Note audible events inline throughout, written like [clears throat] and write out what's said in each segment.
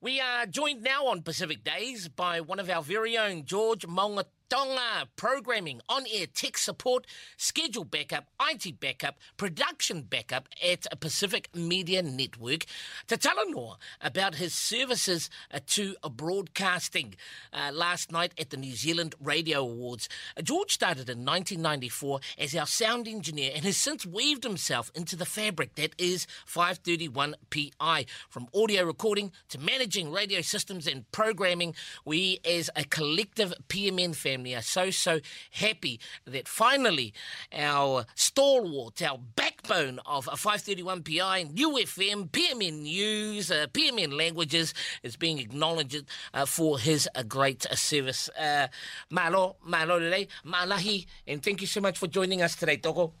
We are joined now on Pacific Days by one of our very own, George Moungatonga, programming, on air tech support, schedule backup, IT backup, production backup at Pacific Media Network, to tell more about his services uh, to broadcasting uh, last night at the New Zealand Radio Awards. George started in 1994 as our sound engineer and has since weaved himself into the fabric that is 531 PI. From audio recording to managing radio systems and programming, we as a collective PMN family are so, so happy that finally our stalwart, our backbone of a 531 PI, Niu FM, PMN News, uh, PMN Languages is being acknowledged uh, for his uh, great uh, service. Uh, malo, malo today, malahi, and thank you so much for joining us today, Togo.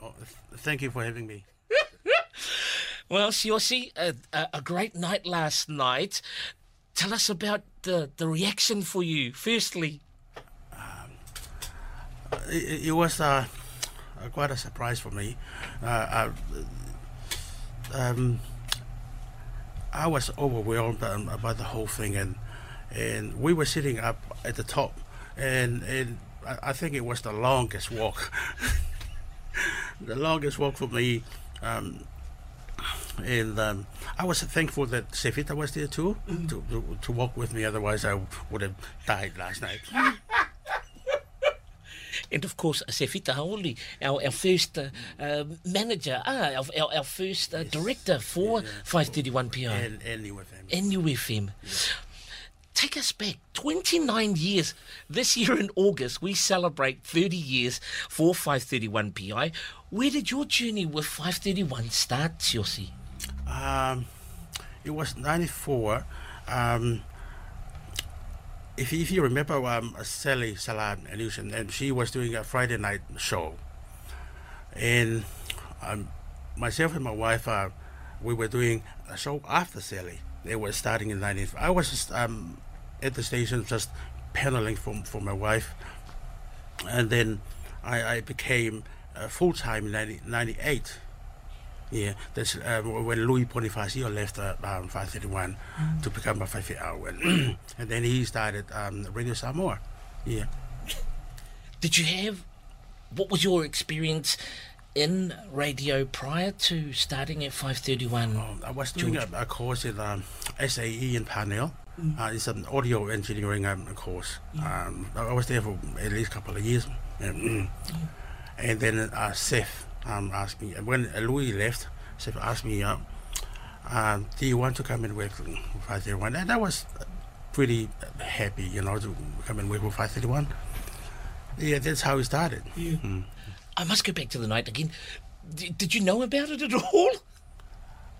Oh, th- thank you for having me. [laughs] Well, Siosi, a, a, a great night last night. Tell us about the, the reaction for you, firstly. It, it was uh, uh, quite a surprise for me. Uh, I, um, I was overwhelmed um, by the whole thing, and and we were sitting up at the top, and and I, I think it was the longest walk, [laughs] the longest walk for me. Um, and um, I was thankful that Sefita was there too to, to, to walk with me. Otherwise, I would have died last night. [laughs] And of course, Sefita Hao'uli, our, our first uh, uh, manager, ah, our, our, our first uh, director for 531 PI and and you were family. Niu FM. Take us back 29 years. This year in August, we celebrate 30 years for 531 PI. Where did your journey with 531 start, Siosi? Um, it was 94. Um, if, if you remember um, Sally Salam Illusion, and she was doing a Friday night show. And um, myself and my wife, uh, we were doing a show after Sally. They were starting in 94. I was just, um, at the station just paneling for, for my wife. And then I, I became uh, full time in 90, 98. Yeah, that's uh, when Louis Bonifacio left uh, um, 531 to become a 5 hour. And, and then he started um, Radio Samoa. Yeah. [coughs] Did you have, what was your experience in radio prior to starting at 531? Um, I was doing a, a course in um, SAE in Parnell. Uh, it's an audio engineering um, course. Um, I was there for at least a couple of years. And, [clears throat] and then uh, Seth um, asked me, when Louis left, Seth asked me, uh, uh, do you want to come and work for 531? And I was pretty happy, you know, to come and work for 531. Yeah, that's how it started. Mm. I must go back to the night again. D- did you know about it at all?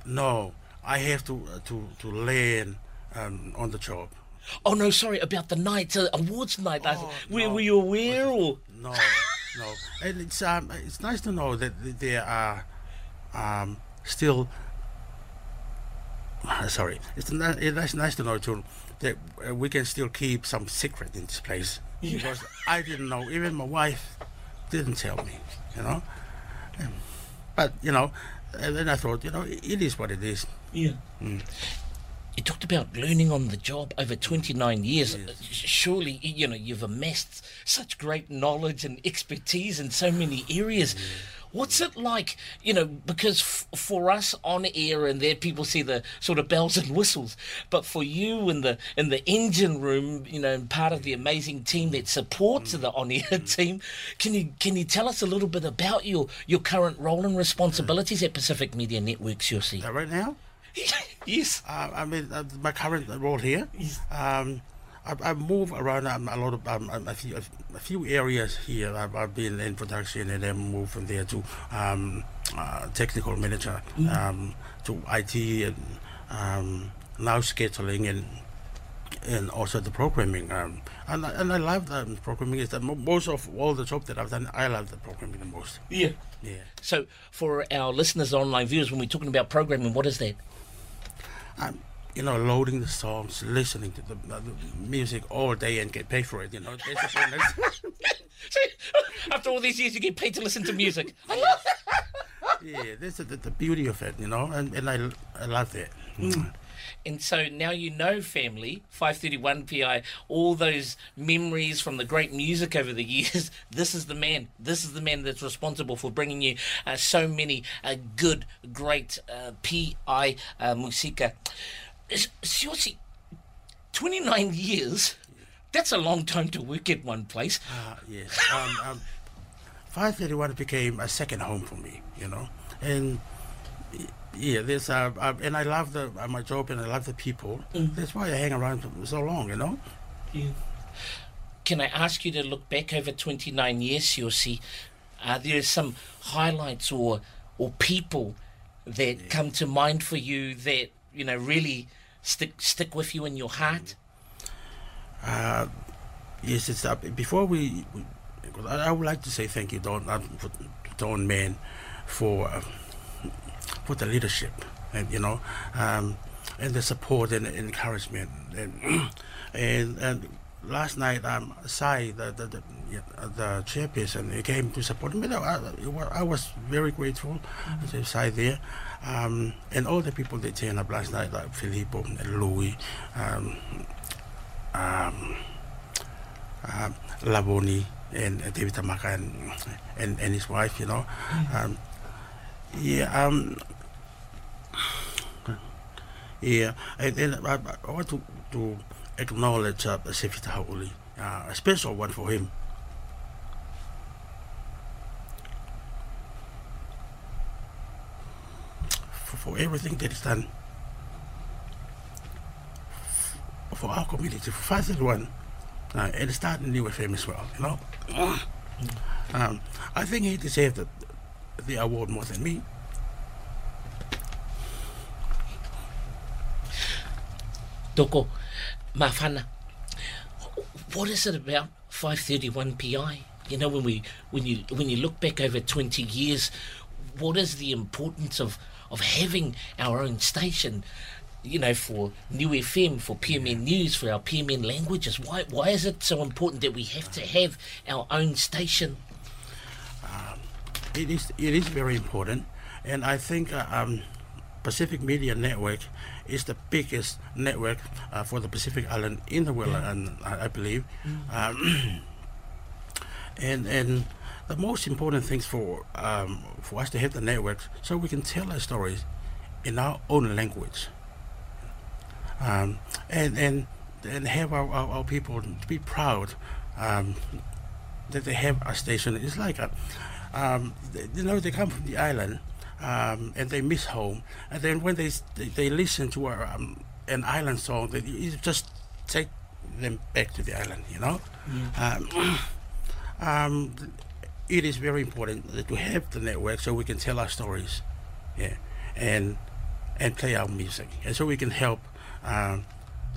No, I have to uh, to to learn um, on the job. Oh no, sorry about the night, uh, awards night. Oh, were, no. were you aware or? No, [laughs] no, and it's um, it's nice to know that there are um, still. Sorry, it's ni- it's nice to know too that uh, we can still keep some secret in this place because I didn't know. Even my wife didn't tell me, you know. But you know, and then I thought, you know, it is what it is. Yeah. You talked about learning on the job over 29 years. Uh, Surely, you know, you've amassed such great knowledge and expertise in so many areas. What's it like, you know, because f- for us on air and there people see the sort of bells and whistles, but for you in the in the engine room, you know, and part of the amazing team that supports the on air team, can you can you tell us a little bit about your your current role and responsibilities at Pacific Media Networks, Yossi? Uh, right now, [laughs] yes. uh, I mean, uh, my current role here, um, I, I move around um, a lot of um, a, few, a few areas here. I've, I've been in production and then moved from there to um, uh, technical manager, um, to IT and um, now scheduling and and also the programming. Um, and, I- and I love the programming. Is the most of all the job that I've done, I love the programming the most. Yeah. Yeah. So, for our listeners, online viewers, when we're talking about programming, what is that? Um, you know, loading the songs, listening to the, uh, the music all day and get paid for it. You know, that's the. [laughs] See, [laughs] After all these years, you get paid to listen to music. I love [laughs] yeah, that's the, the beauty of it, you know, and, and I, I love it. Mm. And so now you know, family, 531 PI, all those memories from the great music over the [laughs] years. This is the man. This is the man that's responsible for bringing you uh, so many uh, good, great uh, PI uh, musica. Seriously, 29 years? That's a long time to work at one place. Uh, yes. Um, um, 531 became a second home for me, you know. And yeah, this uh, uh, and I love the uh, my job and I love the people. Mm. That's why I hang around for so long, you know. Yeah. Can I ask you to look back over 29 years? You'll see, are there some highlights or or people that yeah. come to mind for you that you know really stick stick with you in your heart? Uh, yes, it's uh, before we, we. I would like to say thank you, Don, uh, Don Man, for. Uh, for the leadership, and you know, um, and the support and encouragement. And [clears throat] and, and last night, um, Sai, the the, the, the chairperson, he came to support me. I, I was very grateful mm-hmm. to Sai there. Um, and all the people that turned up last night, like Filippo and Louis, um, um, uh, Laboni, and David Tamaka and, and, and his wife, you know. Mm-hmm. Um, yeah, um, yeah, and then I, I want to, to acknowledge uh, Sefita Hao'uli, uh, a special one for him. For, for everything that is done for our community, for Father One, uh, and starting new with him as well, you know. Um, I think he deserved the, the award more than me. Toko, Mafana, what is it about 531 PI? You know, when we when you when you look back over 20 years, what is the importance of of having our own station? You know, for Niu FM, for PMN News, for our PMN languages. Why why is it so important that we have to have our own station? It is it is very important, and I think uh, um, Pacific Media Network is the biggest network uh, for the Pacific Island in the world, yeah. and I, I, believe. Mm. Um, [clears throat] and and the most important things for um, for us to have the network, so we can tell our stories in our own language, um, and and and have our, our, our people be proud um, that they have a station. It's like a, um, you know, they come from the island um, and they miss home. And then when they they, they listen to a, um, an island song, they you just take them back to the island. You know, yeah. um, [clears throat] um, it is very important to have the network so we can tell our stories, yeah, and and play our music, and so we can help. Um,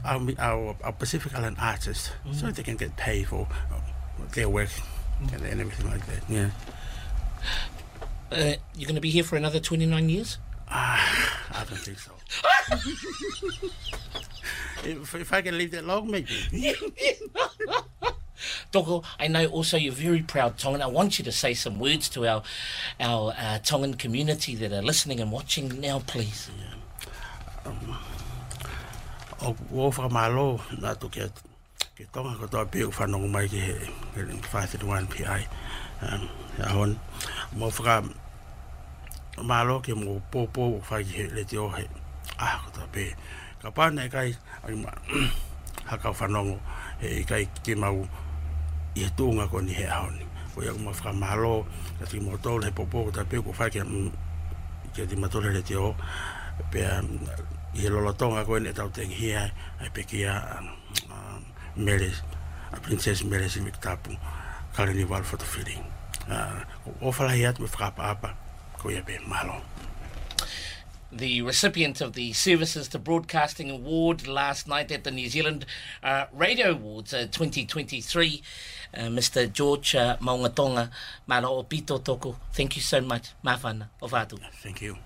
our, our, our, Pacific Island artists, mm-hmm. so they can get paid for their work and, and everything like that. Yeah. Uh, you're going to be here for another 29 years? Uh, I don't think so. [laughs] if, if I can leave that long, maybe. [laughs] Doko, I know also you're very proud Tongan. I want you to say some words to our our uh, Tongan community that are listening and watching now, please. Yeah. Um, o malo na to ke Ke tonga ko tau pēku whanongo mai ki he 531 PI. Ia hon, mō whaka mālo ke mō pōpō o whai ki he le te ohe. Ah, ko tau pē. Ka pāne kai, ai mā, [clears throat] haka whanongo, he kai ki mau i he tūnga ko ni he ahoni. Ko ia kuma whaka mālo, ka tiki mō tōle he pōpō ko tau pēku o whai ki he dimatole le te ohe. Pea, i he lolo tonga koe ne tau tengi hia, ai pekia, meles a princess meles mi tapu Carnival for the feeling. Uh, o fala hiat me whakapapa ko ia pe malo. the recipient of the Services to Broadcasting Award last night at the New Zealand uh, Radio Awards uh, 2023. Uh, Mr. George uh, Maungatonga, Mara o Pito Toko. Thank you so much. Mawhana, o Thank you.